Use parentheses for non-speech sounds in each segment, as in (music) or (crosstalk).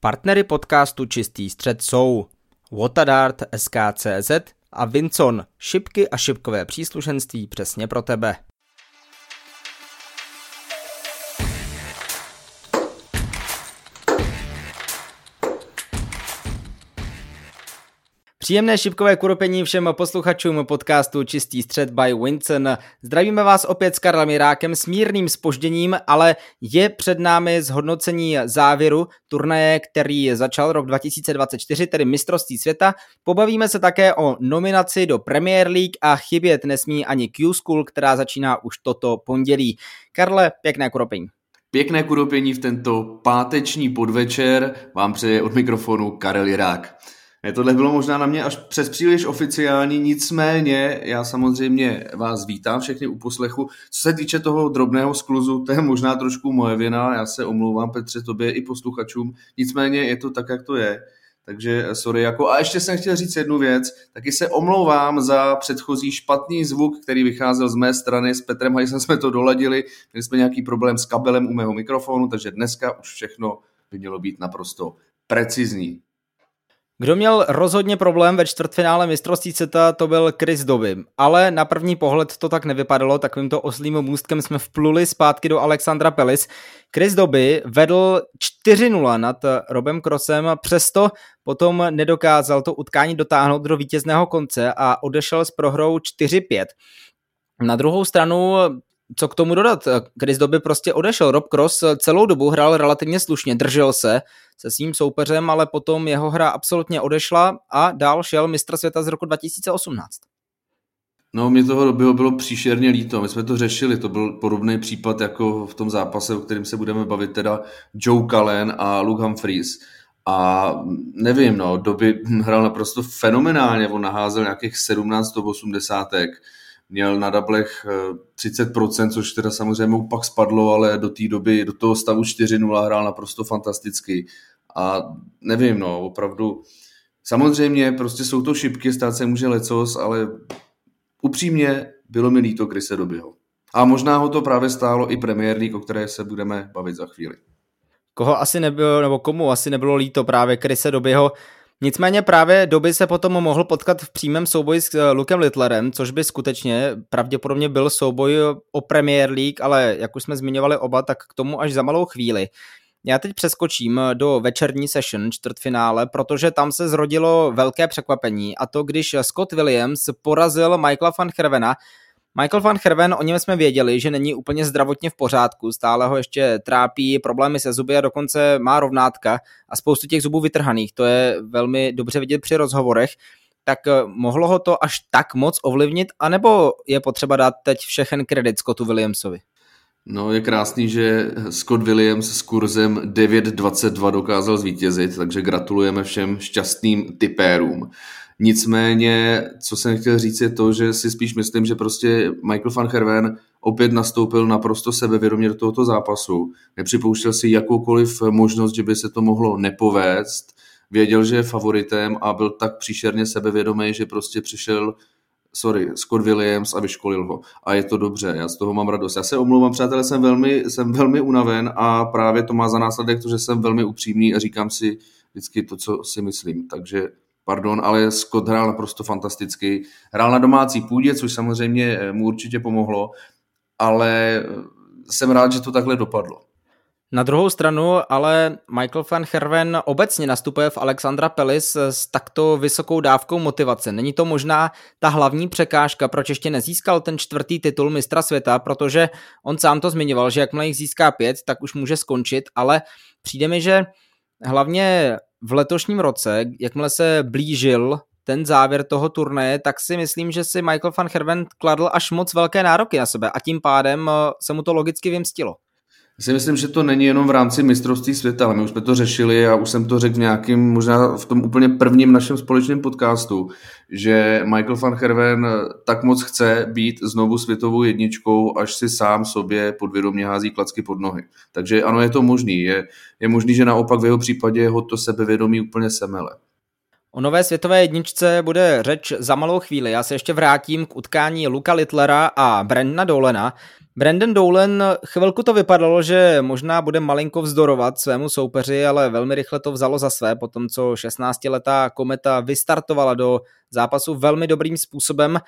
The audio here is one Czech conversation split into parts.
Partnery podcastu Čistý střed jsou Watadart SKCZ a Vincon, šipky a šipkové příslušenství přesně pro tebe. Příjemné šipkové kuropení všem posluchačům podcastu Čistý střed by Winston. Zdravíme vás opět s Karlem Jirákem s mírným spožděním, ale je před námi zhodnocení závěru turnaje, který začal rok 2024, tedy mistrovství světa. Pobavíme se také o nominaci do Premier League a chybět nesmí ani Q-School, která začíná už toto pondělí. Karle, pěkné kuropení. Pěkné kuropení v tento páteční podvečer vám přeje od mikrofonu Karel Jirák. Tohle bylo možná na mě až přes příliš oficiální, nicméně já samozřejmě vás vítám všechny u poslechu. Co se týče toho drobného skluzu, to je možná trošku moje vina, já se omlouvám Petře, tobě i posluchačům, nicméně je to tak, jak to je. Takže sorry, jako a ještě jsem chtěl říct jednu věc, taky se omlouvám za předchozí špatný zvuk, který vycházel z mé strany, s Petrem Hajsem jsme to doladili, měli jsme nějaký problém s kabelem u mého mikrofonu, takže dneska už všechno by mělo být naprosto precizní. Kdo měl rozhodně problém ve čtvrtfinále mistrovství světa, to byl Chris Doby. Ale na první pohled to tak nevypadalo, takovýmto oslým můstkem jsme vpluli zpátky do Alexandra Pelis. Chris Doby vedl 4-0 nad Robem Crossem, přesto potom nedokázal to utkání dotáhnout do vítězného konce a odešel s prohrou 4-5. Na druhou stranu co k tomu dodat? Chris Doby prostě odešel. Rob Cross celou dobu hrál relativně slušně, držel se se svým soupeřem, ale potom jeho hra absolutně odešla a dál šel mistr světa z roku 2018. No, mě toho bylo, bylo příšerně líto. My jsme to řešili, to byl podobný případ jako v tom zápase, o kterém se budeme bavit, teda Joe Cullen a Luke Humphries. A nevím, no, doby hrál naprosto fenomenálně, on naházel nějakých 17 80 měl na dablech 30%, eh, což teda samozřejmě mu pak spadlo, ale do té doby, do toho stavu 4-0 hrál naprosto fantasticky. A nevím, no, opravdu, samozřejmě prostě jsou to šipky, stát se může lecos, ale upřímně bylo mi líto Krise Dobyho. A možná ho to právě stálo i Premier League, o které se budeme bavit za chvíli. Koho asi nebylo, nebo komu asi nebylo líto právě Krise Dobyho, Nicméně právě doby se potom mohl potkat v přímém souboji s eh, Lukem Littlerem, což by skutečně pravděpodobně byl souboj o Premier League, ale jak už jsme zmiňovali oba, tak k tomu až za malou chvíli. Já teď přeskočím do večerní session čtvrtfinále, protože tam se zrodilo velké překvapení a to, když Scott Williams porazil Michaela van Hervena Michael van Herven, o něm jsme věděli, že není úplně zdravotně v pořádku, stále ho ještě trápí problémy se zuby a dokonce má rovnátka a spoustu těch zubů vytrhaných, to je velmi dobře vidět při rozhovorech, tak eh, mohlo ho to až tak moc ovlivnit, anebo je potřeba dát teď všechen kredit Scottu Williamsovi? No je krásný, že Scott Williams s kurzem 9.22 dokázal zvítězit, takže gratulujeme všem šťastným typérům. Nicméně, co jsem chtěl říct, je to, že si spíš myslím, že prostě Michael van Herven opět nastoupil naprosto sebevědomě do tohoto zápasu. Nepřipouštěl si jakoukoliv možnost, že by se to mohlo nepovést. Věděl, že je favoritem a byl tak příšerně sebevědomý, že prostě přišel sorry, Scott Williams a vyškolil ho. A je to dobře, já z toho mám radost. Já se omlouvám, přátelé, jsem velmi, jsem velmi unaven a právě to má za následek to, že jsem velmi upřímný a říkám si vždycky to, co si myslím. Takže pardon, ale Scott hrál naprosto fantasticky. Hrál na domácí půdě, což samozřejmě eh, mu určitě pomohlo, ale eh, jsem rád, že to takhle dopadlo. Na druhou stranu ale Michael van Herven obecně nastupuje v Alexandra Pelis s takto vysokou dávkou motivace. Není to možná ta hlavní překážka, proč ještě nezískal ten čtvrtý titul mistra světa, protože on sám to zmiňoval, že jakmile jich získá pět, tak už může skončit, ale přijde mi, že hlavně v letošním roce, jakmile se blížil ten závěr toho turnaje, tak si myslím, že si Michael van Herven kladl až moc velké nároky na sebe a tím pádem eh, se mu to logicky vymstilo. Si myslím, že to není jenom v rámci mistrovství světa, ale my už jsme to řešili a už jsem to řekl v nějakým, možná v tom úplně prvním našem společném podcastu, že Michael van Herven tak moc chce být znovu světovou jedničkou, až si sám sobě podvědomě hází klacky pod nohy. Takže ano, je to možný. Je, je možný, že naopak v jeho případě ho to sebevědomí úplně semele. O nové světové jedničce bude řeč za malou chvíli. Já se ještě vrátím k utkání Luka Littlera a Brandona Dolena. Brandon Dolan chvilku to vypadalo, že možná bude malinko vzdorovat svému soupeři, ale velmi rychle to vzalo za své, potom co 16-letá kometa vystartovala do zápasu velmi dobrým způsobem.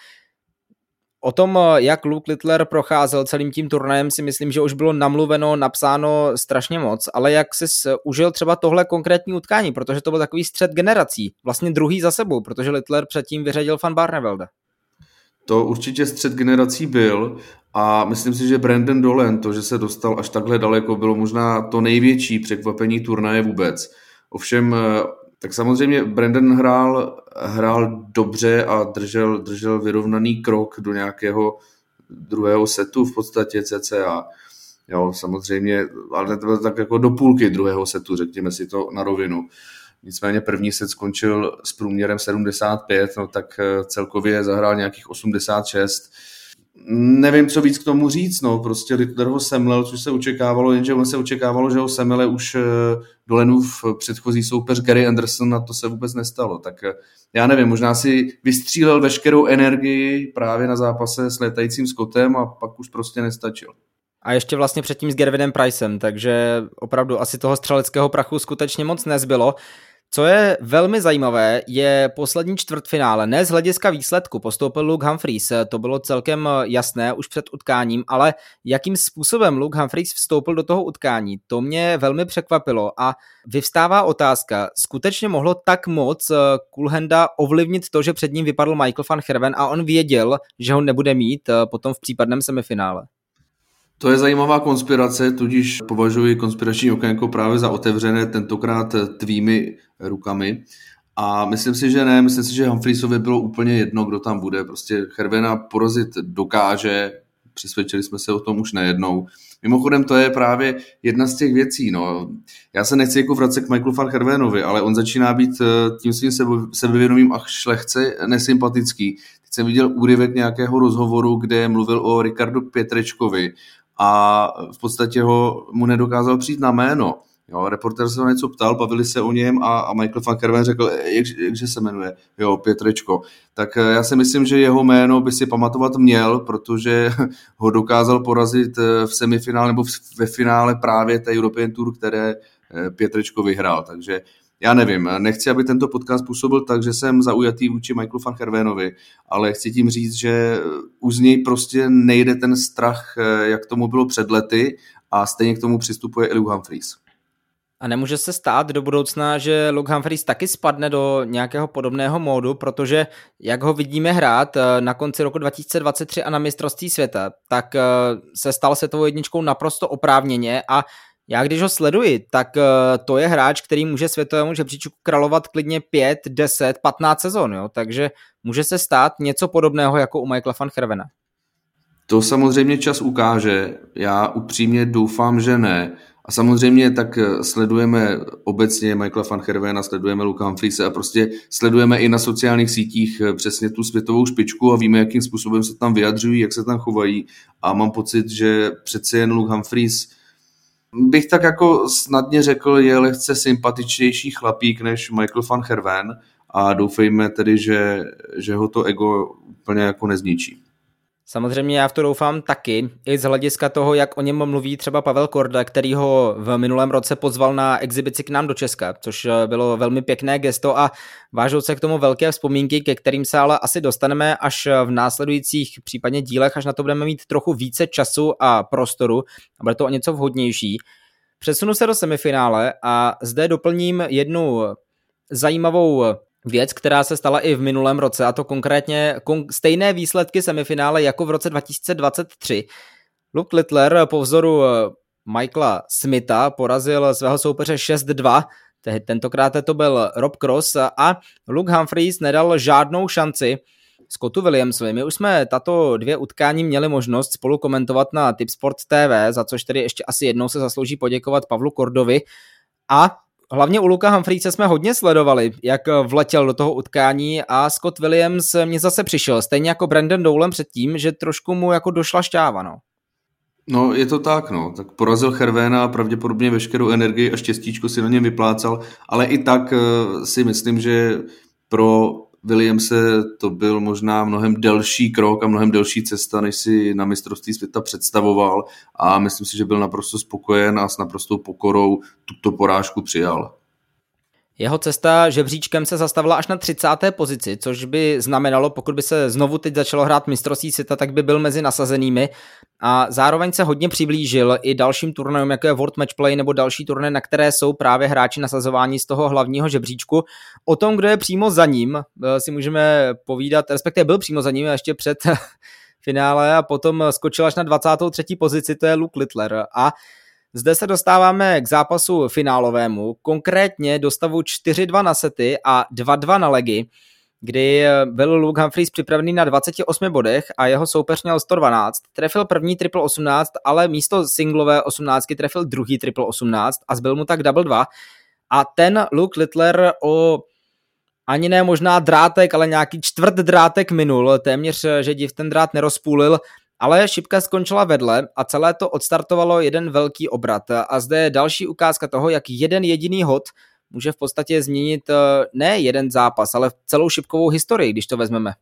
O tom, jak Luke Littler procházel celým tím turnajem, si myslím, že už bylo namluveno, napsáno strašně moc, ale jak jsi užil třeba tohle konkrétní utkání, protože to byl takový střed generací, vlastně druhý za sebou, protože Littler předtím vyřadil Van Barnevelde. To určitě střed generací byl a myslím si, že Brandon Dolan, to, že se dostal až takhle daleko, bylo možná to největší překvapení turnaje vůbec. Ovšem, eh, tak samozřejmě Brandon hrál, hrál dobře a držel, držel vyrovnaný krok do nějakého druhého setu v podstatě CCA. Jo, samozřejmě, ale tak jako do půlky druhého setu, řekněme si to na rovinu. Nicméně první set skončil s průměrem 75, no tak eh, celkově zahrál nějakých 86 nevím, co víc k tomu říct, no, prostě Littler ho semlel, což se očekávalo, jenže on se očekávalo, že ho semele už eh, do Lenův předchozí soupeř Gary Anderson a to se vůbec nestalo, tak eh, já nevím, možná si vystřílel veškerou energii právě na zápase s létajícím Scottem a pak už prostě nestačil. A ještě vlastně předtím s Gervinem Pricem, takže opravdu asi toho střeleckého prachu skutečně moc nezbylo. Co je velmi zajímavé, je poslední čtvrtfinále. Ne z hlediska výsledku, postoupil Luke Humphries, to bylo celkem jasné už před utkáním, ale jakým způsobem Luke Humphries vstoupil do toho utkání, to mě velmi překvapilo a vyvstává otázka, skutečně mohlo tak moc Kulhenda ovlivnit to, že před ním vypadl Michael van Herven a on věděl, že ho nebude mít eh, potom v případném semifinále? To je zajímavá konspirace, tudíž považuji konspirační okénko právě za otevřené, tentokrát tvými rukami. A myslím si, že ne, myslím si, že Humphreysovi bylo úplně jedno, kdo tam bude. Prostě Hervena porazit dokáže, přesvědčili jsme se o tom už nejednou. Mimochodem to je právě jedna z těch věcí. No. Já se nechci jako vracet k Michaelu van Hervenovi, ale on začíná být eh, tím svým sebevědomým a šlechce nesympatický. Teď jsem viděl úryvek nějakého rozhovoru, kde mluvil o Ricardu Pětrečkovi a v podstatě ho mu nedokázal přijít na jméno. Jo, reporter se ho něco ptal, bavili se o něm a, a Michael van Kerven řekl, jak, jakže se jmenuje, jo, Pětrečko. Tak eh, já si myslím, že jeho jméno by si pamatovat měl, protože (laughs) ho dokázal porazit eh, v semifinále nebo ve finále právě té European Tour, které eh, Pětrečko vyhrál. Takže já nevím, nechci, aby tento podcast působil tak, že jsem zaujatý vůči Michaelu van Hervénovi, ale chci tím říct, že už z něj prostě nejde ten strach, jak tomu bylo před lety a stejně k tomu přistupuje i Luke Humphries. A nemůže se stát do budoucna, že Luke Humphries taky spadne do nějakého podobného módu, protože jak ho vidíme hrát eh, na konci roku 2023 a na mistrovství světa, tak eh, se stal světovou jedničkou naprosto oprávněně a já když ho sleduji, tak uh, to je hráč, který může světovému žebříčku kralovat klidně 5, 10, 15 sezon, jo? takže může se stát něco podobného jako u Michaela van Hervena. To samozřejmě čas ukáže, já upřímně doufám, že ne. A samozřejmě tak eh, sledujeme obecně Michaela van Hervena, sledujeme Luka Humphriese a prostě sledujeme i na sociálních sítích eh, přesně tu světovou špičku a víme, jakým způsobem se tam vyjadřují, jak se tam chovají a mám pocit, že přece jen Luke Humphries bych tak jako snadně řekl, je lehce sympatičnější chlapík než Michael van Herven a doufejme tedy, že, že ho to ego úplně jako nezničí. Samozřejmě já v to doufám taky, i z hlediska toho, jak o něm mluví třeba Pavel Korda, který ho v minulém roce pozval na exibici k nám do Česka, což bylo velmi pěkné gesto a vážou se k tomu velké vzpomínky, ke kterým se ale asi dostaneme až v následujících případně dílech, až na to budeme mít trochu více času a prostoru a bude to o něco vhodnější. Přesunu se do semifinále a zde doplním jednu zajímavou věc, která se stala i v minulém roce, a to konkrétně kon- stejné výsledky semifinále jako v roce 2023. Luke Littler po vzoru eh, Michaela Smitha porazil svého soupeře 6-2, tentokrát to byl Rob Cross a Luke Humphreys nedal žádnou šanci Scottu Williamsovi. My už jsme tato dvě utkání měli možnost spolu komentovat na Tipsport TV, za což tedy ještě asi jednou se zaslouží poděkovat Pavlu Kordovi a hlavně u Luka Humphreys jsme hodně sledovali, jak vletěl do toho utkání a Scott Williams mě zase přišel, stejně jako Brandon Dolan předtím, že trošku mu jako došla šťáva, no. No, je to tak, no. Tak porazil Hervéna a pravděpodobně veškerou energii a štěstíčko si na něm vyplácal, ale i tak uh, si myslím, že pro Williamse to byl možná mnohem delší krok a mnohem delší cesta, než si na mistrovství světa představoval a myslím si, že byl naprosto spokojen a s naprostou pokorou tuto porážku přijal. Jeho cesta žebříčkem se zastavila až na 30. pozici, což by znamenalo, pokud by se znovu teď začalo hrát mistrovství světa, tak by byl mezi nasazenými a zároveň se hodně přiblížil i dalším turnajům, jako je World Match Play nebo další turné, na které jsou právě hráči nasazování z toho hlavního žebříčku. O tom, kdo je přímo za ním, eh, si můžeme povídat, respektive byl přímo za ním ještě před (laughs) finále a potom skočil až na 23. pozici, to je Luke Littler a zde se dostáváme k zápasu finálovému, konkrétně do stavu 4-2 na sety a 2-2 na legy, kdy byl Luke Humphries připravený na 28 bodech a jeho soupeř měl 112. Trefil první triple 18, ale místo singlové 18 trefil druhý triple 18 a zbyl mu tak double 2. A ten Luke Littler o ani ne možná drátek, ale nějaký čtvrt drátek minul, téměř, že div ten drát nerozpůlil ale šipka skončila vedle a celé to odstartovalo jeden velký obrat. A zde je další ukázka toho, jak jeden jediný hod může v podstatě změnit eh, ne jeden zápas, ale celou šipkovou historii, když to vezmeme.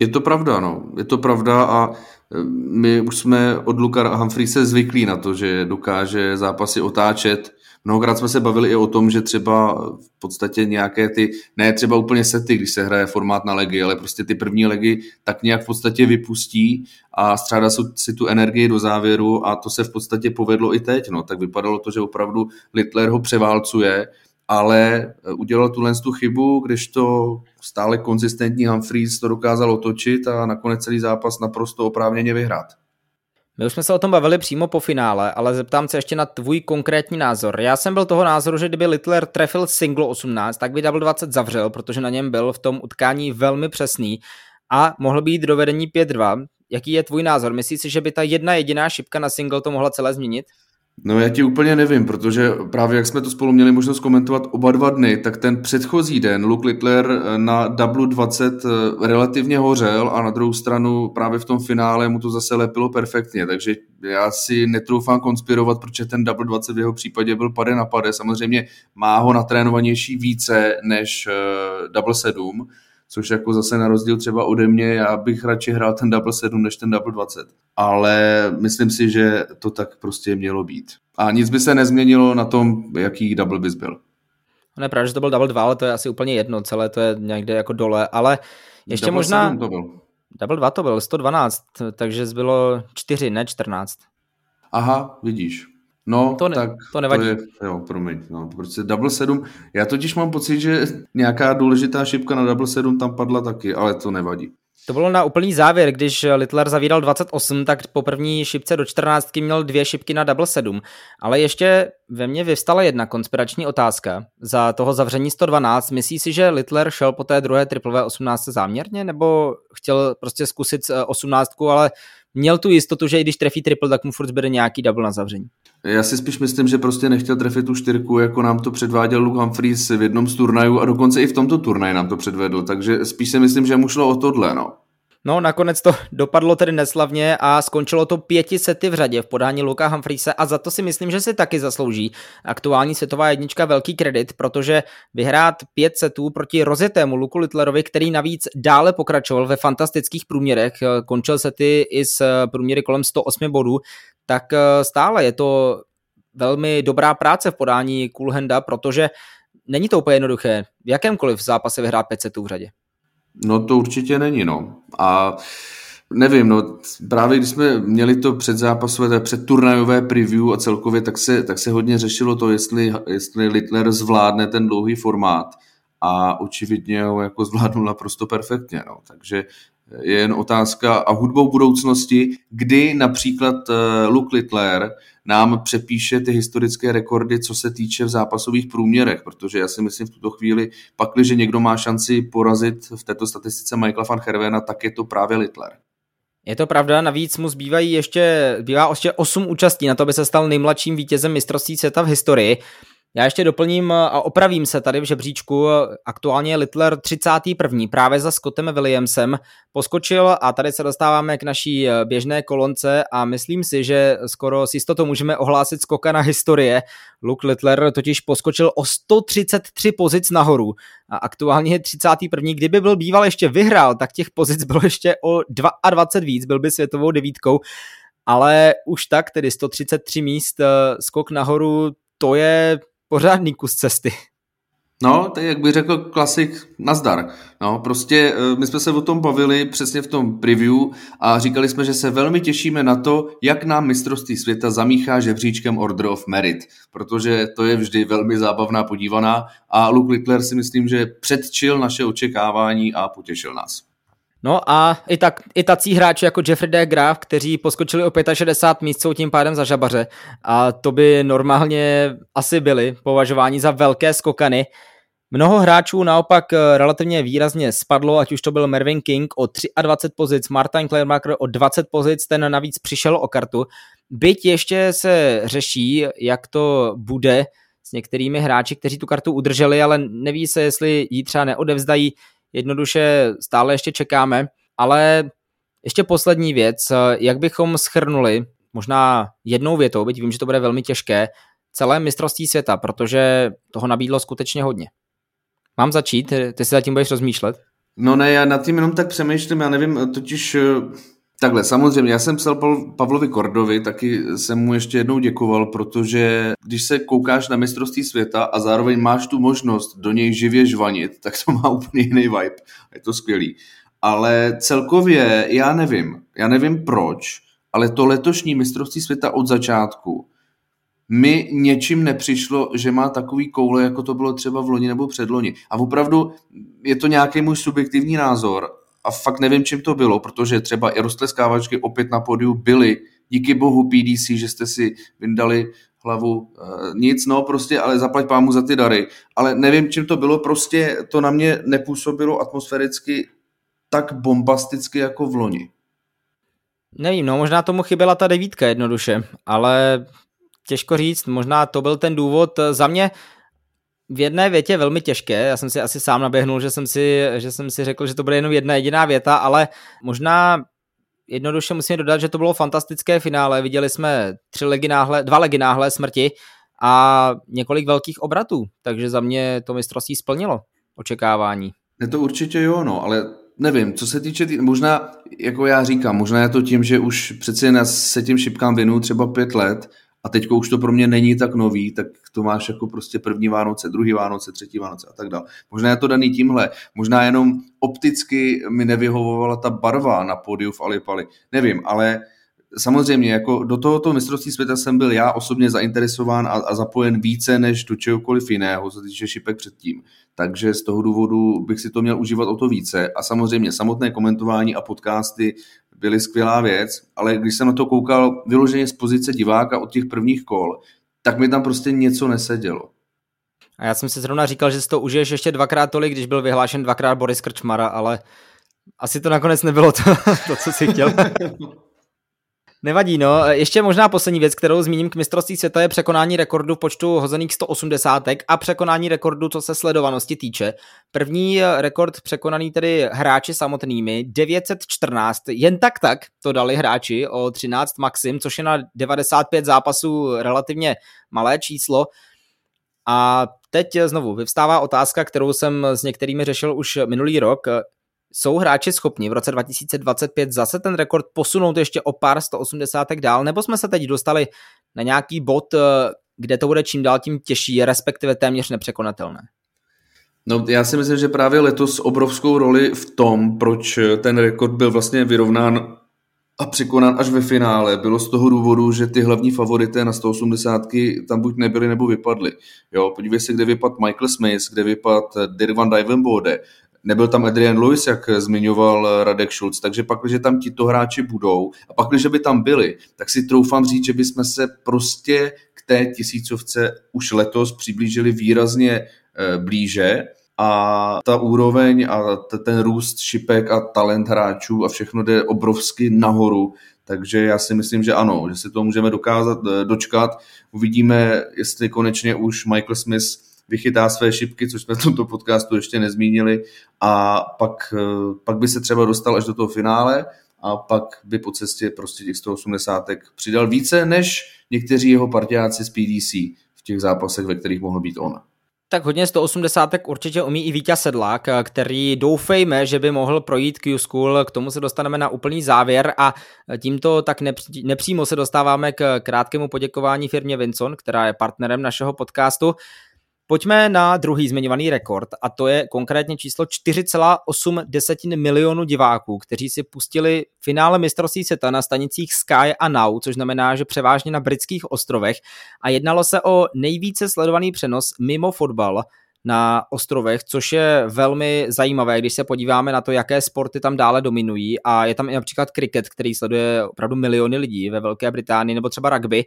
Je to pravda, no. Je to pravda a eh, my už jsme od Luka Humphreys zvyklí na to, že dokáže zápasy otáčet Mnohokrát jsme se bavili i o tom, že třeba v podstatě nějaké ty, ne třeba úplně sety, když se hraje formát na legy, ale prostě ty první legy tak nějak v podstatě vypustí a střádá si tu energii do závěru a to se v podstatě povedlo i teď. No. Tak vypadalo to, že opravdu Littler ho převálcuje, ale udělal tuhle tu chybu, když to stále konzistentní Humphreys to dokázal otočit a nakonec celý zápas naprosto oprávněně vyhrát. My už jsme se o tom bavili přímo po finále, ale zeptám se ještě na tvůj konkrétní názor. Já jsem byl toho názoru, že kdyby Littler trefil single 18, tak by double 20 zavřel, protože na něm byl v tom utkání velmi přesný a mohl být do vedení 5-2. Jaký je tvůj názor? Myslíš si, že by ta jedna jediná šipka na single to mohla celé změnit? No já ti úplně nevím, protože právě jak jsme to spolu měli možnost komentovat oba dva dny, tak ten předchozí den Luke Littler eh, na W20 eh, relativně hořel a na druhou stranu právě v tom finále mu to zase lepilo perfektně, takže já si netroufám konspirovat, protože ten W20 v jeho případě byl pade na pade, samozřejmě má ho natrénovanější více než Double 7, což jako zase na rozdíl třeba ode mě, já bych radši hrál ten double 7 než ten double 20. Ale myslím si, že to tak prostě mělo být. A nic by se nezměnilo na tom, jaký double bys byl. Ne, právě, že to byl double 2, ale to je asi úplně jedno, celé to je někde jako dole, ale ještě double možná... to byl. Double 2 to byl, 112, takže zbylo 4, ne 14. Aha, vidíš. No, to ne, tak to nevadí. To je, jo, promiň, no, prostě double 7, já totiž mám pocit, že nějaká důležitá šipka na double 7 tam padla taky, ale to nevadí. To bylo na úplný závěr, když Littler zavíral 28, tak po první šipce do 14 měl dvě šipky na double 7. Ale ještě ve mně vyvstala jedna konspirační otázka. Za toho zavření 112, myslí si, že Littler šel po té druhé triplové 18 záměrně, nebo chtěl prostě zkusit 18, eh, ale měl tu jistotu, že i když trefí triple, tak mu furt zbyde nějaký double na zavření. Já si spíš myslím, že prostě nechtěl trefit tu čtyřku, jako nám to předváděl Luke Humphries v jednom z turnajů a dokonce i v tomto turnaji nám to předvedl, takže spíš si myslím, že mu šlo o tohle, no. No, nakonec to (laughs) dopadlo tedy neslavně a skončilo to pěti sety v řadě v podání Luka Humphriese a za to si myslím, že si taky zaslouží aktuální světová jednička velký kredit, protože vyhrát pět setů proti rozjetému Luku Littlerovi, který navíc dále pokračoval ve fantastických průměrech, končil sety i s průměry kolem 108 bodů, tak stále je to velmi dobrá práce v podání Coolhanda, protože není to úplně jednoduché v jakémkoliv zápase vyhrát pět setů v řadě. No to určitě není, no. A nevím, no právě když jsme měli to předzápasové, před turnajové preview a celkově, tak se, tak se hodně řešilo to, jestli, jestli Littler zvládne ten dlouhý formát a očividně ho jako zvládnul naprosto perfektně, no. Takže je jen otázka a hudbou budoucnosti, kdy například eh, Luke Littler nám přepíše ty historické rekordy, co se týče v zápasových průměrech, protože já si myslím v tuto chvíli, pakli, že někdo má šanci porazit v této statistice Michaela van Hervena, tak je to právě Littler. Je to pravda, navíc mu zbývají ještě, zbývá ještě 8 účastí na to, aby se stal nejmladším vítězem mistrovství světa v historii. Já ještě doplním a opravím se tady v žebříčku. Aktuálně je Littler 31. právě za Scottem Williamsem. Poskočil a tady se dostáváme k naší běžné kolonce a myslím si, že skoro s jistotou můžeme ohlásit skoka na historie. Luke Littler totiž poskočil o 133 pozic nahoru a aktuálně je 31. Kdyby byl býval ještě vyhrál, tak těch pozic bylo ještě o 22 víc, byl by světovou devítkou ale už tak, tedy 133 míst, skok nahoru, to je pořádný kus cesty. No, tak jak by řekl klasik, nazdar. No, prostě eh, my jsme se o tom bavili přesně v tom preview a říkali jsme, že se velmi těšíme na to, jak nám mistrovství světa zamíchá žebříčkem Order of Merit, protože to je vždy velmi zábavná podívaná a Luke Littler si myslím, že předčil naše očekávání a potěšil nás. No a i, tak, i tací hráči jako Jeffrey D. Graf, kteří poskočili o 65 míst, jsou tím pádem za žabaře a to by normálně asi byli považováni za velké skokany. Mnoho hráčů naopak eh, relativně výrazně spadlo, ať už to byl Mervyn King o 23 pozic, Martin Kleinmacher o 20 pozic, ten navíc přišel o kartu. Byť ještě se řeší, jak to bude s některými hráči, kteří tu kartu udrželi, ale neví se, jestli ji třeba neodevzdají jednoduše stále ještě čekáme, ale ještě poslední věc, jak bychom schrnuli, možná jednou větou, byť vím, že to bude velmi těžké, celé mistrovství světa, protože toho nabídlo skutečně hodně. Mám začít? Ty si zatím budeš rozmýšlet? No ne, já nad tím jenom tak přemýšlím, já nevím, totiž Takhle, samozřejmě, já jsem psal Pavlovi Kordovi, taky jsem mu ještě jednou děkoval, protože když se koukáš na mistrovství světa a zároveň máš tu možnost do něj živě žvanit, tak to má (laughs) úplně jiný vibe. Je to skvělý. Ale celkově já nevím, já nevím proč, ale to letošní mistrovství světa od začátku mi něčím nepřišlo, že má takový koule, jako to bylo třeba v loni nebo předloni. A opravdu je to nějaký můj subjektivní názor, a fakt nevím, čím to bylo, protože třeba i rostleskávačky opět na podiu byly. Díky bohu PDC, že jste si vyndali hlavu e, nic, no prostě, ale zaplať pámu za ty dary. Ale nevím, čím to bylo, prostě to na mě nepůsobilo atmosféricky tak bombasticky jako v loni. Nevím, no možná tomu chyběla ta devítka jednoduše, ale těžko říct, možná to byl ten důvod. Za mě v jedné větě velmi těžké. Já jsem si asi sám naběhnul, že jsem si, že jsem si řekl, že to bude jenom jedna jediná věta, ale možná jednoduše musíme dodat, že to bylo fantastické finále. Viděli jsme tři legy náhle, dva legy náhle smrti a několik velkých obratů, takže za mě to mistrovství splnilo očekávání. Je to určitě jo, no, ale nevím, co se týče, tý, možná, jako já říkám, možná je to tím, že už přeci se tím šipkám věnu třeba pět let a teď už to pro mě není tak nový, tak to máš jako prostě první Vánoce, druhý Vánoce, třetí Vánoce a tak dále. Možná je to daný tímhle, možná jenom opticky mi nevyhovovala ta barva na pódiu v Alipali, nevím, ale samozřejmě jako do tohoto mistrovství světa jsem byl já osobně zainteresován a, a zapojen více než do čehokoliv jiného, co týče šipek předtím. Takže z toho důvodu bych si to měl užívat o to více. A samozřejmě samotné komentování a podcasty byly skvělá věc, ale když jsem na to koukal vyloženě z pozice diváka od těch prvních kol, tak mi tam prostě něco nesedělo. A já jsem si zrovna říkal, že si to užiješ ještě dvakrát tolik, když byl vyhlášen dvakrát Boris Krčmara, ale asi to nakonec nebylo to, (laughs) to co si chtěl. (laughs) Nevadí, no. Ještě možná poslední věc, kterou zmíním k mistrovství světa je překonání rekordu počtu hozených 180 a překonání rekordu, co se sledovanosti týče. První rekord překonaný tedy hráči samotnými, 914, jen tak tak to dali hráči o 13 maxim, což je na 95 zápasů relativně malé číslo. A teď znovu vyvstává otázka, kterou jsem s některými řešil už minulý rok jsou hráči schopni v roce 2025 zase ten rekord posunout ještě o pár 180 dál, nebo jsme se teď dostali na nějaký bod, eh, kde to bude čím dál tím těžší, respektive téměř nepřekonatelné? No, já si myslím, že právě letos obrovskou roli v tom, proč ten rekord byl vlastně vyrovnán a překonán až ve finále, bylo z toho důvodu, že ty hlavní favorité na 180 tam buď nebyly nebo vypadly. Jo, podívej se, kde vypad Michael Smith, kde vypad Dirk van Dijvenbode, Nebyl tam Adrian Lewis, jak zmiňoval Radek Schulz, takže pak, když tam tito hráči budou a pak, když by tam byli, tak si troufám říct, že bychom se prostě k té tisícovce už letos přiblížili výrazně eh, blíže a ta úroveň a ten růst šipek a talent hráčů a všechno jde obrovsky nahoru, Takže já si myslím, že ano, že si to můžeme dokázat, dočkat. Uvidíme, jestli konečně už Michael Smith vychytá své šipky, což jsme v tomto podcastu ještě nezmínili, a pak, pak by se třeba dostal až do toho finále a pak by po cestě prostě těch 180 přidal více než někteří jeho partiáci z PDC v těch zápasech, ve kterých mohl být on. Tak hodně 180 určitě umí i Vítěz Sedlák, který doufejme, že by mohl projít Q-School, k tomu se dostaneme na úplný závěr a tímto tak nepřímo se dostáváme k krátkému poděkování firmě Vinson, která je partnerem našeho podcastu. Pojďme na druhý zmiňovaný rekord a to je konkrétně číslo 4,8 milionu diváků, kteří si pustili finále mistrovství světa na stanicích Sky a Now, což znamená, že převážně na britských ostrovech. A jednalo se o nejvíce sledovaný přenos mimo fotbal na ostrovech, což je velmi zajímavé, když se podíváme na to, jaké sporty tam dále dominují. A je tam i například kriket, který sleduje opravdu miliony lidí ve Velké Británii nebo třeba rugby,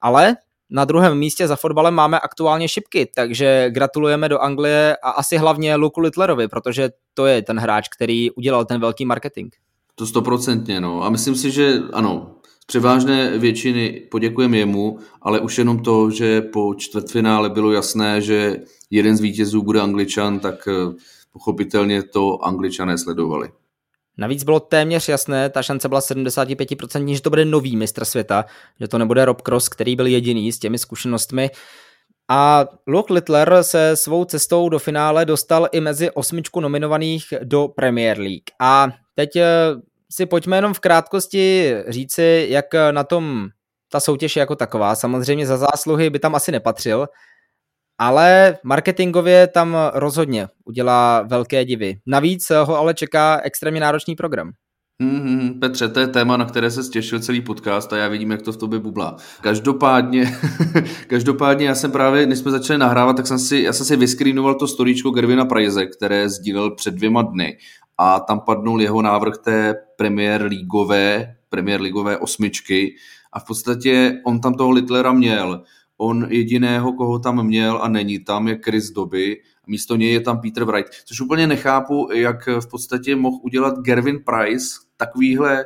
ale na druhém místě za fotbalem máme aktuálně šipky, takže gratulujeme do Anglie a asi hlavně Luku Littlerovi, protože to je ten hráč, který udělal ten velký marketing. To stoprocentně, no. A myslím si, že ano, z převážné většiny poděkujeme jemu, ale už jenom to, že po čtvrtfinále bylo jasné, že jeden z vítězů bude Angličan, tak eh, pochopitelně to Angličané sledovali. Navíc bylo téměř jasné, ta šance byla 75%, že to bude nový mistr světa, že to nebude Rob Cross, který byl jediný s těmi zkušenostmi. A Luke Littler se svou cestou do finále dostal i mezi osmičku nominovaných do Premier League. A teď eh, si pojďme jenom v krátkosti říci, jak na tom ta soutěž je jako taková. Samozřejmě za zásluhy by tam asi nepatřil, ale marketingově tam rozhodně udělá velké divy. Navíc ho ale čeká extrémně náročný program. Mm-hmm, Petře, to je téma, na které se stěšil celý podcast a já vidím, jak to v tobě bublá. Každopádně, (laughs) každopádně já jsem právě, než jsme začali nahrávat, tak jsem si, já jsem si vyskrýnoval to storíčko Gervina Prize, které sdílel před dvěma dny a tam padnul jeho návrh té premiér lígové, premiér lígové osmičky a v podstatě on tam toho Littlera měl on jediného, koho tam měl a není tam, je Chris Doby. Místo něj je tam Peter Wright, což úplně nechápu, jak v podstatě mohl udělat Gervin Price takovýhle,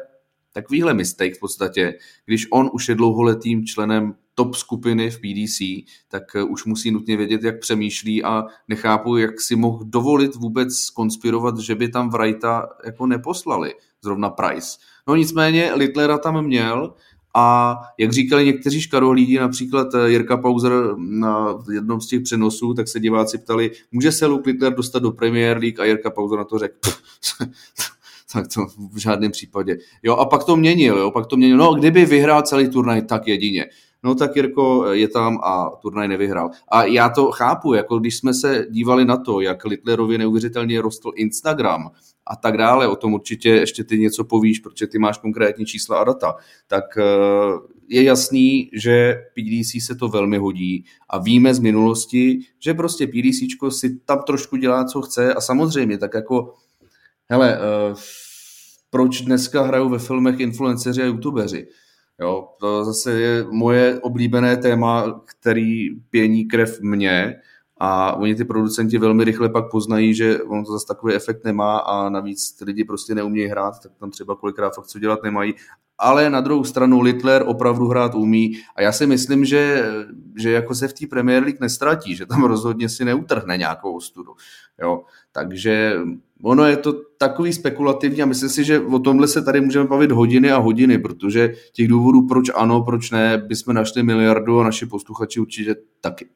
takovýhle mistake v podstatě, když on už je dlouholetým členem top skupiny v PDC, tak už musí nutně vědět, jak přemýšlí a nechápu, jak si mohl dovolit vůbec konspirovat, že by tam Wrighta jako neposlali, zrovna Price. No nicméně Littlera tam měl, a jak říkali někteří škarohlídi, například eh, Jirka Pauzer na jednom z těch přenosů, tak se diváci ptali, může se Luke Littler dostat do Premier League a Jirka Pauzer na to řekl, (laughs) tak to v žádném případě. Jo, a pak to měnil, jo, pak to měnil. No, kdyby vyhrál celý turnaj, tak jedině. No tak Jirko je tam a turnaj nevyhrál. A já to chápu, jako když jsme se dívali na to, jak Littlerovi neuvěřitelně rostl Instagram, a tak dále. O tom určitě ještě ty něco povíš, protože ty máš konkrétní čísla a data. Tak eh, je jasný, že PDC se to velmi hodí a víme z minulosti, že prostě PDC si tam trošku dělá, co chce a samozřejmě tak jako hele, uh, proč dneska hrajou ve filmech influenceři a youtubeři? Jo, to zase je moje oblíbené téma, který pění krev mě, a oni ty producenti velmi rychle pak poznají, že on to zase takový efekt nemá a navíc ty lidi prostě neumějí hrát, tak tam třeba kolikrát fakt co dělat nemají. Ale na druhou stranu Littler opravdu hrát umí a já si myslím, že, že jako se v té Premier League nestratí, že tam rozhodně si neutrhne nějakou ostudu. Jo. Takže ono je to takový spekulativní a myslím si, že o tomhle se tady můžeme bavit hodiny a hodiny, protože těch důvodů, proč ano, proč ne, bychom našli miliardu a naši posluchači určitě taky.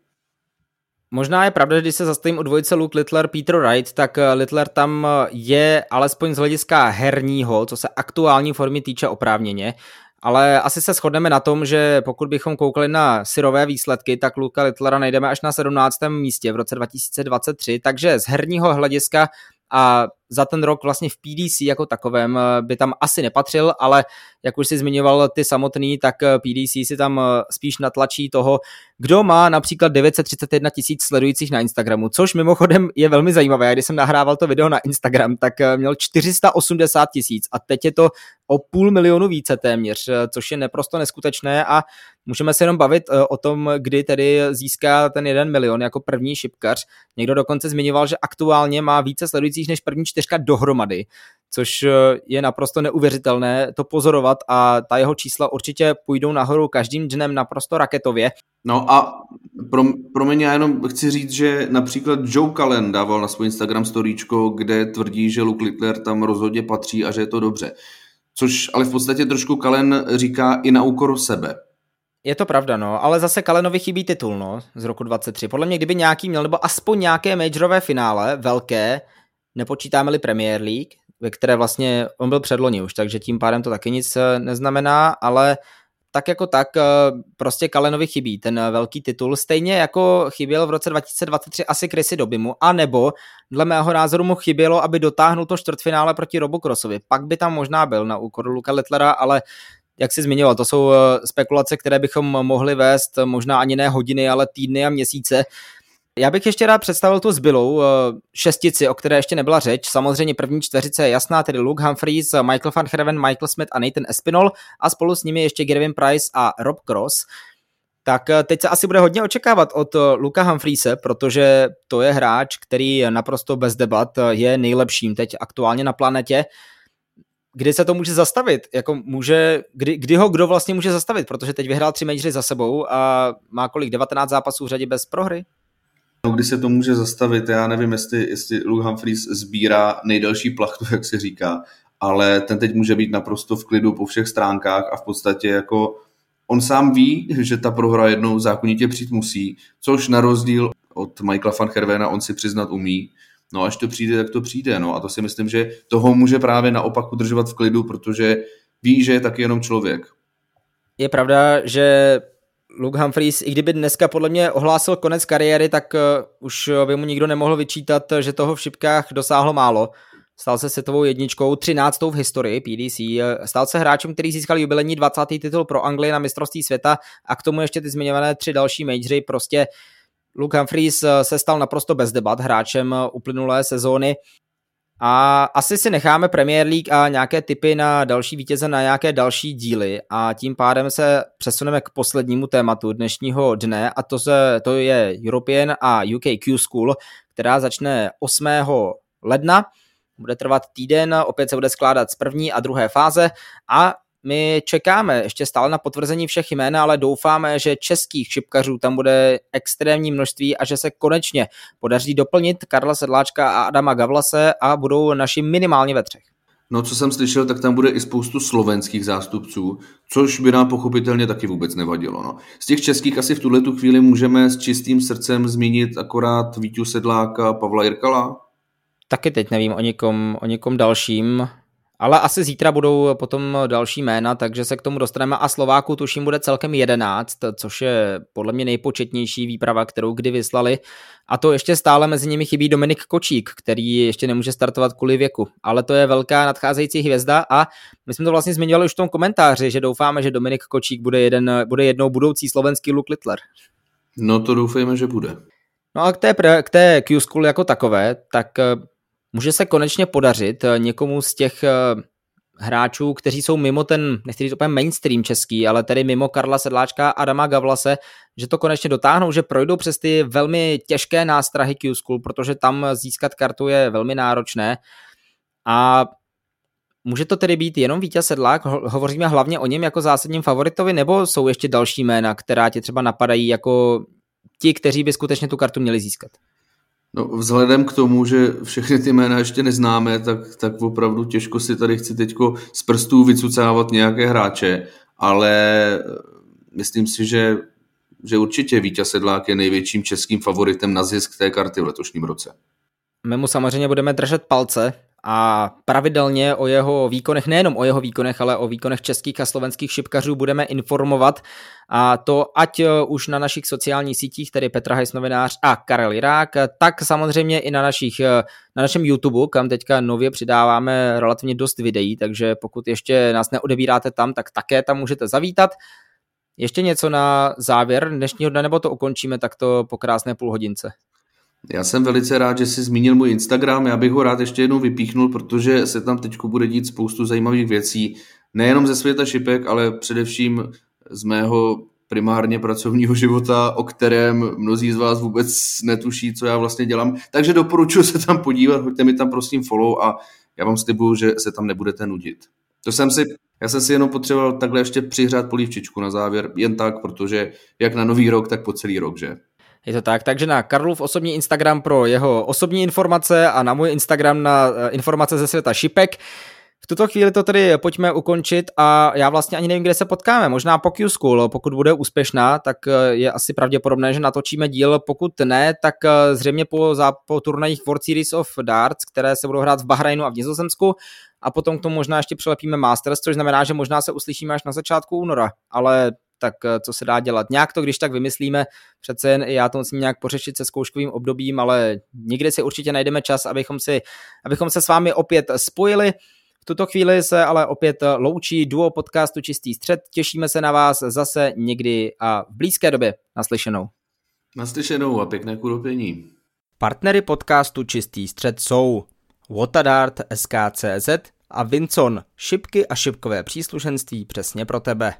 Možná je pravda, že když se zastavím u dvojice Luke Littler, Peter Wright, tak eh, Littler tam eh, je alespoň z hlediska herního, co se aktuální formy týče oprávněně, ale asi se shodneme na tom, že pokud bychom koukali na syrové výsledky, tak Luka Littlera najdeme až na 17. místě v roce 2023, takže z herního hlediska a za ten rok vlastně v PDC jako takovém eh, by tam asi nepatřil, ale jak už si zmiňoval ty samotný, tak PDC si tam spíš natlačí toho, kdo má například 931 tisíc sledujících na Instagramu, což mimochodem je velmi zajímavé. Když jsem nahrával to video na Instagram, tak eh, měl 480 tisíc a teď je to o půl milionu více téměř, eh, což je neprosto neskutečné a můžeme se jenom bavit eh, o tom, kdy tedy získá ten jeden milion jako první šipkař. Někdo dokonce zmiňoval, že aktuálně má více sledujících než první čtyřka dohromady, což eh, je naprosto neuvěřitelné to pozorovat a ta jeho čísla určitě půjdou nahoru každým dnem naprosto raketově. No a pro, pro mě já jenom chci říct, že například Joe Cullen dával na svůj Instagram storíčko, kde tvrdí, že Luke Littler tam rozhodně patří a že je to dobře. Což ale v podstatě trošku Kalen říká i na úkor sebe. Je to pravda, no, ale zase Kalenovi chybí titul, no, z roku 23. Podle mě, kdyby nějaký měl, nebo aspoň nějaké majorové finále, velké, nepočítáme-li Premier League, ve které vlastně on byl předloni už, takže tím pádem to taky nic eh, neznamená, ale tak jako tak eh, prostě Kalenovi chybí ten eh, velký titul, stejně jako chyběl v roce 2023 asi Chrisy Dobimu, a nebo dle mého názoru mu chybělo, aby dotáhnul to čtvrtfinále proti Robocrossovi. Pak by tam možná byl na úkor Luka Lettlera, ale jak jsi zmiňoval, to jsou spekulace, které bychom mohli vést možná ani ne hodiny, ale týdny a měsíce. Já bych ještě rád představil tu zbylou eh, šestici, o které ještě nebyla řeč. Samozřejmě první čtveřice je jasná, tedy Luke Humphries, Michael van Herven, Michael Smith a Nathan Espinol a spolu s nimi ještě Gavin Price a Rob Cross. Tak eh, teď se asi bude hodně očekávat od eh, Luka Humphriese, protože to je hráč, který naprosto bez debat je nejlepším teď aktuálně na planetě. Kdy se to může zastavit? Jako může, kdy, kdy ho kdo vlastně může zastavit? Protože teď vyhrál tři majory za sebou a má kolik? 19 zápasů v řadě bez prohry? No, kdy se to může zastavit, já nevím, jestli, jestli Luke Humphries sbírá nejdelší plachtu, jak se říká, ale ten teď může být naprosto v klidu po všech stránkách a v podstatě jako on sám ví, že ta prohra jednou zákonitě přijít musí, což na rozdíl od Michaela van Hervena on si přiznat umí. No až to přijde, tak to přijde. No a to si myslím, že toho může právě naopak udržovat v klidu, protože ví, že je taky jenom člověk. Je pravda, že Luke Humphries, i kdyby dneska podle mě ohlásil konec kariéry, tak uh, už by mu nikdo nemohl vyčítat, že toho v šipkách dosáhlo málo. Stal se světovou jedničkou, 13. v historii PDC. Stal se hráčem, který získal jubilejní 20. titul pro Anglii na mistrovství světa a k tomu ještě ty zmiňované tři další majory. Prostě Luke Humphries eh, se stal naprosto bez debat hráčem uplynulé sezóny. A asi si necháme Premier League a nějaké typy na další vítěze na nějaké další díly a tím pádem se přesuneme k poslednímu tématu dnešního dne a to, se, to je European a UK Q School, která začne 8. ledna. Bude trvat týden, opět se bude skládat z první a druhé fáze a my čekáme ještě stále na potvrzení všech jmén, ale doufáme, že českých šipkařů tam bude extrémní množství a že se konečně podaří doplnit Karla Sedláčka a Adama Gavlase a budou naši minimálně ve třech. No, co jsem slyšel, tak tam bude i spoustu slovenských zástupců, což by nám pochopitelně taky vůbec nevadilo. No. Z těch českých asi v tuhle tu chvíli můžeme s čistým srdcem zmínit akorát Vítu Sedláka, Pavla Jirkala. Taky teď nevím o někom, o někom dalším. Ale asi zítra budou potom další jména, takže se k tomu dostaneme a Slováku tuším bude celkem 11, což je podle mě nejpočetnější výprava, kterou kdy vyslali. A to ještě stále mezi nimi chybí Dominik Kočík, který ještě nemůže startovat kvůli věku. Ale to je velká nadcházející hvězda a my jsme to vlastně zmiňovali už v tom komentáři, že doufáme, že Dominik Kočík bude, jeden, bude jednou budoucí slovenský Luke Littler. No to doufejme, že bude. No a k té, k té Q-School jako takové, tak Může se konečně podařit eh, někomu z těch eh, hráčů, kteří jsou mimo ten, nechci říct úplně mainstream český, ale tedy mimo Karla Sedláčka a Adama Gavlase, že to konečně dotáhnou, že projdou přes ty velmi těžké nástrahy Q-School, protože tam získat kartu je velmi náročné. A může to tedy být jenom vítěz Sedlák? Hovoříme hlavně o něm jako zásadním favoritovi, nebo jsou ještě další jména, která tě třeba napadají jako ti, kteří by skutečně tu kartu měli získat? No, vzhledem k tomu, že všechny ty jména ještě neznáme, tak, tak opravdu těžko si tady chci teď z prstů vycucávat nějaké hráče, ale eh, myslím si, že, že určitě Vítěz Sedlák je největším českým favoritem na zisk té karty v letošním roce. My mu samozřejmě budeme držet palce, a pravidelně o jeho výkonech, nejenom o jeho výkonech, ale o výkonech českých a slovenských šipkařů budeme informovat a to ať eh, už na našich sociálních sítích, tedy Petra Hajs novinář a Karel Jirák, tak samozřejmě i na, našich, eh, na našem YouTube, kam teďka nově přidáváme relativně dost videí, takže pokud ještě nás neodebíráte tam, tak také tam můžete zavítat. Ještě něco na závěr dnešního dne, nebo to ukončíme takto po krásné půl hodince? Já jsem velice rád, že jsi zmínil můj Instagram, já bych ho rád ještě jednou vypíchnul, protože se tam teď bude dít spoustu zajímavých věcí, nejenom ze světa šipek, ale především z mého primárně pracovního života, o kterém mnozí z vás vůbec netuší, co já vlastně dělám. Takže doporučuji se tam podívat, hoďte mi tam prosím follow a já vám slibuju, že se tam nebudete nudit. To jsem si, já jsem si jenom potřeboval takhle ještě přihřát polívčičku na závěr, jen tak, protože jak na nový rok, tak po celý rok, že? Je to tak, takže na Karlův osobní Instagram pro jeho osobní informace a na můj Instagram na eh, informace ze světa šipek. V tuto chvíli to tedy pojďme ukončit a já vlastně ani nevím, kde se potkáme. Možná po Q-School, pokud bude úspěšná, tak eh, je asi pravděpodobné, že natočíme díl. Pokud ne, tak eh, zřejmě po, po turnajích World Series of Darts, které se budou hrát v Bahrajnu a v Nizozemsku a potom k tomu možná ještě přilepíme Masters, což znamená, že možná se uslyšíme až na začátku února, ale tak eh, co se dá dělat. Nějak to, když tak vymyslíme, přece jen já to musím nějak pořešit se zkouškovým obdobím, ale někdy si určitě najdeme čas, abychom, si, abychom se s vámi opět spojili. V tuto chvíli se ale opět loučí duo podcastu Čistý střed. Těšíme se na vás zase někdy a v blízké době. Naslyšenou. Naslyšenou a pěkné kudopění. Partnery podcastu Čistý střed jsou Watadart SKCZ a Vincon, šipky a šipkové příslušenství přesně pro tebe.